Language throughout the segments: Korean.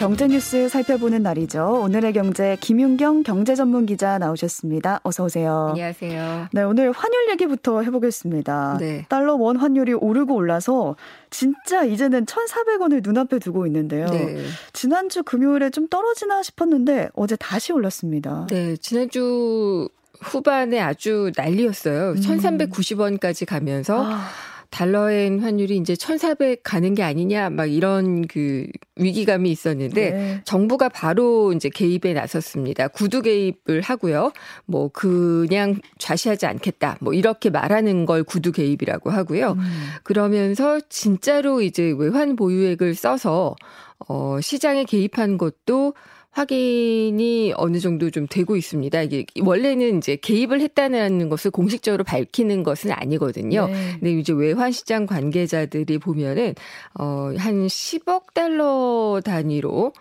경제 뉴스 살펴보는 날이죠. 오늘의 경제 김윤경 경제 전문 기자 나오셨습니다. 어서 오세요. 안녕하세요. 네, 오늘 환율 얘기부터 해보겠습니다. 네. 달러 원 환율이 오르고 올라서 진짜 이제는 1,400원을 눈앞에 두고 있는데요. 네. 지난주 금요일에 좀 떨어지나 싶었는데 어제 다시 올랐습니다. 네, 지난주 후반에 아주 난리였어요. 음. 1,390원까지 가면서 아. 달러엔 환율이 이제 1,400 가는 게 아니냐 막 이런 그 위기감이 있었는데 네. 정부가 바로 이제 개입에 나섰습니다. 구두 개입을 하고요. 뭐 그냥 좌시하지 않겠다. 뭐 이렇게 말하는 걸 구두 개입이라고 하고요. 음. 그러면서 진짜로 이제 외환 보유액을 써서 어 시장에 개입한 것도 확인이 어느 정도 좀 되고 있습니다. 이게 원래는 이제 개입을 했다는 것을 공식적으로 밝히는 것은 아니거든요. 네. 근데 이제 외환 시장 관계자들이 보면은 어한 10억 달러 단위로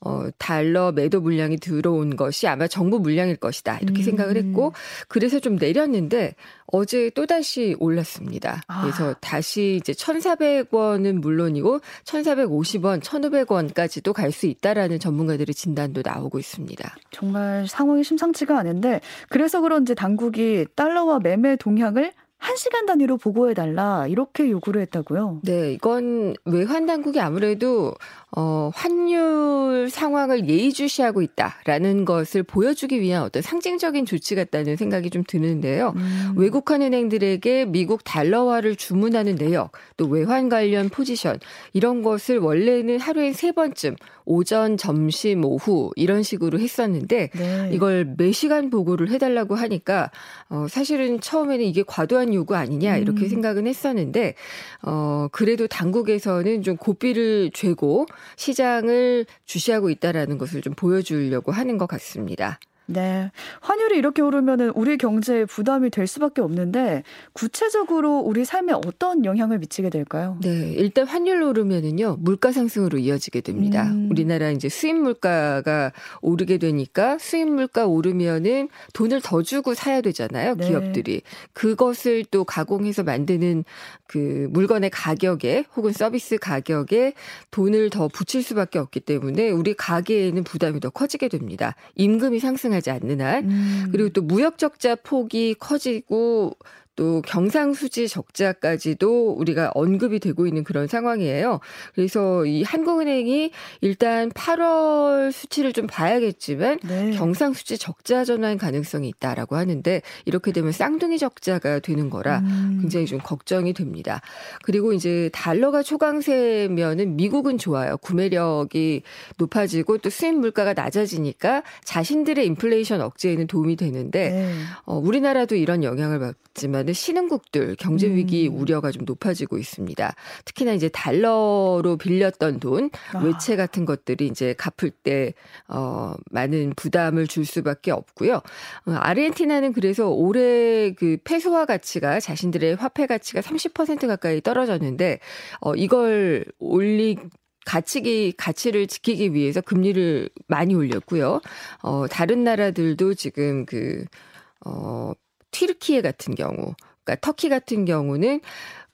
어, 달러 매도 물량이 들어온 것이 아마 정부 물량일 것이다. 이렇게 음. 생각을 했고, 그래서 좀 내렸는데, 어제 또다시 올랐습니다. 아. 그래서 다시 이제 1,400원은 물론이고, 1,450원, 1,500원까지도 갈 수 있다라는 전문가들의 진단도 나오고 있습니다. 정말 상황이 심상치가 않은데, 그래서 그런지 당국이 달러와 매매 동향을 1시간 단위로 보고해달라 이렇게 요구를 했다고요? 네, 이건 외환 당국이 아무래도 어, 환율 상황을 예의주시하고 있다라는 것을 보여주기 위한 어떤 상징적인 조치 같다는 생각이 좀 드는데요. 음. 외국한 은행들에게 미국 달러화를 주문하는 내역, 또 외환 관련 포지션 이런 것을 원래는 하루에 세 번쯤 오전, 점심, 오후 이런 식으로 했었는데 네. 이걸 매 시간 보고를 해달라고 하니까 어, 사실은 처음에는 이게 과도한 요구 아니냐 이렇게 음. 생각은 했었는데 어, 그래도 당국에서는 좀 고삐를 죄고 시장을 주시하고 있다라는 것을 좀 보여주려고 하는 것 같습니다. 네. 환율이 이렇게 오르면은 우리 경제에 부담이 될 수밖에 없는데 구체적으로 우리 삶에 어떤 영향을 미치게 될까요? 네. 일단 환율 오르면은요. 물가 상승으로 이어지게 됩니다. 음. 우리나라 이제 수입 물가가 오르게 되니까 수입 물가 오르면은 돈을 더 주고 사야 되잖아요. 네. 기업들이. 그것을 또 가공해서 만드는 그 물건의 가격에 혹은 서비스 가격에 돈을 더 붙일 수밖에 없기 때문에 우리 가게에는 부담이 더 커지게 됩니다. 임금이 상승 하지 않는 한 음. 그리고 또 무역 적자 폭이 커지고 또 경상수지 적자까지도 우리가 언급이 되고 있는 그런 상황이에요. 그래서 이 한국은행이 일단 8월 수치를 좀 봐야겠지만 네. 경상수지 적자 전환 가능성이 있다라고 하는데 이렇게 되면 쌍둥이 적자가 되는 거라 음. 굉장히 좀 걱정이 됩니다. 그리고 이제 달러가 초강세면은 미국은 좋아요. 구매력이 높아지고 또 수입 물가가 낮아지니까 자신들의 인플레이션 억제에는 도움이 되는데 네. 어, 우리나라도 이런 영향을 받지만 많은 신흥국들 경제 위기 음. 우려가 좀 높아지고 있습니다. 특히나 이제 달러로 빌렸던 돈, 아. 외채 같은 것들이 이제 갚을 때 어, 많은 부담을 줄 수밖에 없고요. 어, 아르헨티나는 그래서 올해 그 페소화 가치가 자신들의 화폐 가치가 30% 가까이 떨어졌는데 어, 이걸 올리 가치기 가치를 지키기 위해서 금리를 많이 올렸고요. 어 다른 나라들도 지금 그 어, 튀르키예 같은 경우, 그러니까 터키 같은 경우는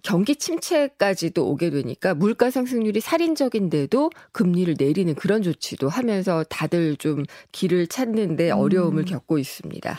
경기 침체까지도 오게 되니까 물가 상승률이 살인적인데도 금리를 내리는 그런 조치도 하면서 다들 좀 길을 찾는데 어려움을 음. 겪고 있습니다.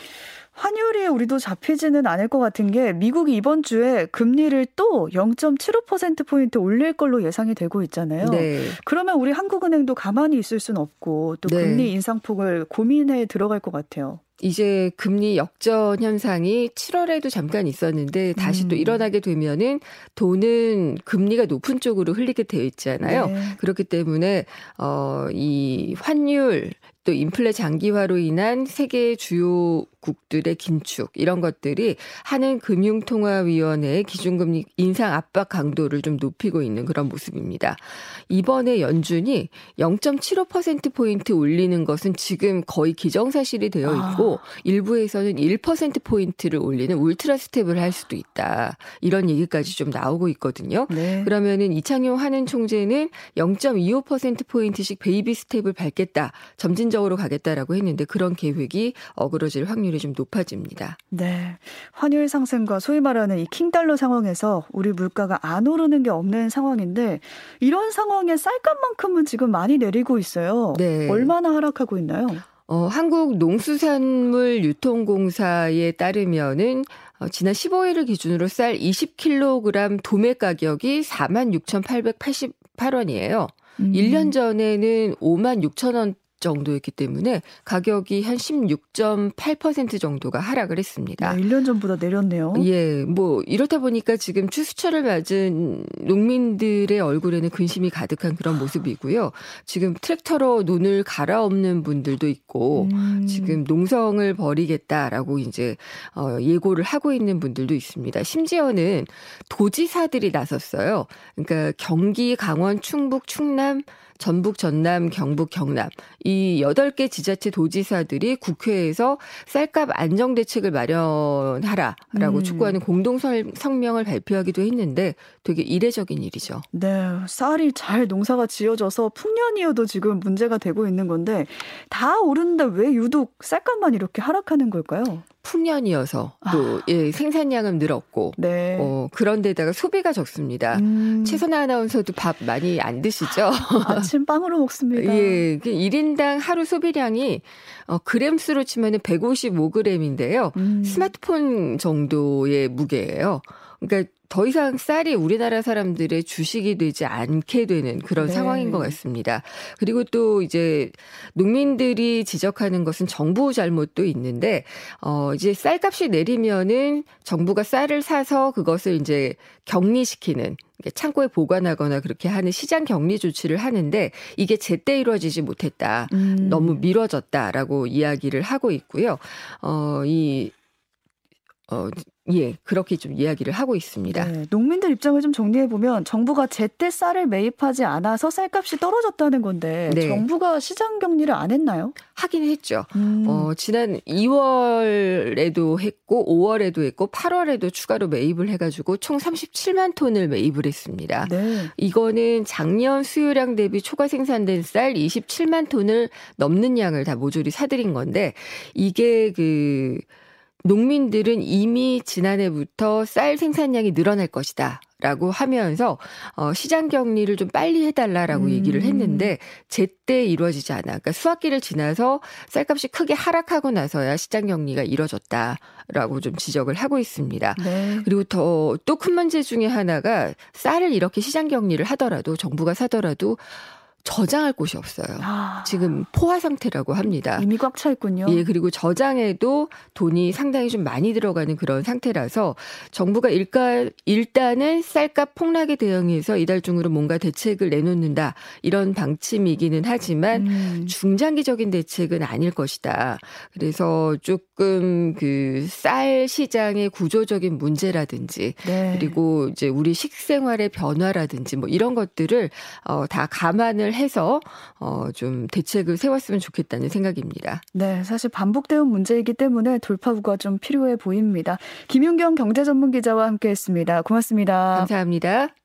환율이 우리도 잡히지는 않을 것 같은 게 미국이 이번 주에 금리를 또 0.75%포인트 올릴 걸로 예상이 되고 있잖아요. 네. 그러면 우리 한국은행도 가만히 있을 수는 없고 또 네. 금리 인상폭을 고민해 들어갈 것 같아요. 이제 금리 역전 현상이 7월에도 잠깐 있었는데 다시 음. 또 일어나게 되면은 돈은 금리가 높은 쪽으로 흐르게 되어 있잖아요. 네. 그렇기 때문에 어 이 환율 또 인플레 장기화로 인한 세계 주요 국들의 긴축 이런 것들이 한은 금융통화위원회의 기준금리 인상 압박 강도를 좀 높이고 있는 그런 모습입니다. 이번에 연준이 0.75% 포인트 올리는 것은 지금 거의 기정사실이 되어 있고 아. 일부에서는 1% 포인트를 올리는 울트라 스텝을 할 수도 있다. 이런 얘기까지 좀 나오고 있거든요. 네. 그러면은 이창용 한은 총재는 0.25% 포인트씩 베이비 스텝을 밟겠다. 점진적 점진적으로 가겠다라고 했는데 그런 계획이 어그러질 확률이 좀 높아집니다. 네. 환율 상승과 소위 말하는 이 킹달러 상황에서 우리 물가가 안 오르는 게 없는 상황인데 이런 상황에 쌀값만큼은 지금 많이 내리고 있어요. 네. 얼마나 하락하고 있나요? 어, 한국 농수산물 유통공사에 따르면은 어, 지난 15일을 기준으로 쌀 20kg 도매 가격이 46,888원이에요. 음. 1년 전에는 5만 6천 원 정도였기 때문에 가격이 한 16.8% 정도가 하락을 했습니다. 네, 1년 전보다 내렸네요. 예, 뭐 이렇다 보니까 지금 추수철을 맞은 농민들의 얼굴에는 근심이 가득한 그런 모습이고요. 지금 트랙터로 논을 갈아엎는 분들도 있고 음. 지금 농성을 벌이겠다라고 이제 어, 예고를 하고 있는 분들도 있습니다. 심지어는 도지사들이 나섰어요. 그러니까 경기, 강원, 충북, 충남 전북, 전남, 경북, 경남 이 여덟 개 지자체 도지사들이 국회에서 쌀값 안정 대책을 마련하라라고 음. 촉구하는 공동 성명을 발표하기도 했는데 되게 이례적인 일이죠. 네, 쌀이 잘 농사가 지어져서 풍년이어도 지금 문제가 되고 있는 건데 다 오르는데 왜 유독 쌀값만 이렇게 하락하는 걸까요? 풍년이어서 또 아. 예, 생산량은 늘었고 네. 어, 그런데다가 소비가 적습니다. 음. 최선아 아나운서도 밥 많이 안 드시죠? 아침 빵으로 먹습니다. 예, 1인당 그 하루 소비량이 어, 그램수로 치면 은 155g인데요. 음. 스마트폰 정도의 무게예요. 그러니까 더 이상 쌀이 우리나라 사람들의 주식이 되지 않게 되는 그런 네. 상황인 것 같습니다. 그리고 또 이제 농민들이 지적하는 것은 정부 잘못도 있는데 어 이제 쌀값이 내리면은 정부가 쌀을 사서 그것을 이제 격리시키는 창고에 보관하거나 그렇게 하는 시장 격리 조치를 하는데 이게 제때 이루어지지 못했다. 음. 너무 미뤄졌다라고 이야기를 하고 있고요. 어, 이, 어, 예, 그렇게 좀 이야기를 하고 있습니다. 네, 농민들 입장을 좀 정리해 보면 정부가 제때 쌀을 매입하지 않아서 쌀값이 떨어졌다는 건데 네. 정부가 시장 격리를 안 했나요? 하긴 했죠. 음. 어, 지난 2월에도 했고 5월에도 했고 8월에도 추가로 매입을 해가지고 총 37만 톤을 매입을 했습니다. 네. 이거는 작년 수요량 대비 초과 생산된 쌀 27만 톤을 넘는 양을 다 모조리 사들인 건데 이게 그 농민들은 이미 지난해부터 쌀 생산량이 늘어날 것이다. 라고 하면서 어 시장 격리를 좀 빨리 해달라라고 음. 얘기를 했는데 제때 이루어지지 않아. 그러니까 수학기를 지나서 쌀값이 크게 하락하고 나서야 시장 격리가 이루어졌다라고 좀 지적을 하고 있습니다. 네. 그리고 더 또 큰 문제 중에 하나가 쌀을 이렇게 시장 격리를 하더라도 정부가 사더라도 저장할 곳이 없어요. 아. 지금 포화 상태라고 합니다. 이미 꽉 차 있군요. 예, 그리고 저장에도 돈이 상당히 좀 많이 들어가는 그런 상태라서 정부가 일가, 일단은 쌀값 폭락에 대응해서 이달 중으로 뭔가 대책을 내놓는다. 이런 방침이기는 하지만 음. 중장기적인 대책은 아닐 것이다. 그래서 조금 그 쌀 시장의 구조적인 문제라든지 네. 그리고 이제 우리 식생활의 변화라든지 뭐 이런 것들을 어, 다 감안을 해서 어, 좀 대책을 세웠으면 좋겠다는 생각입니다. 네, 사실 반복되는 문제이기 때문에 돌파구가 좀 필요해 보입니다. 김윤경 경제전문기자와 함께했습니다. 고맙습니다. 감사합니다.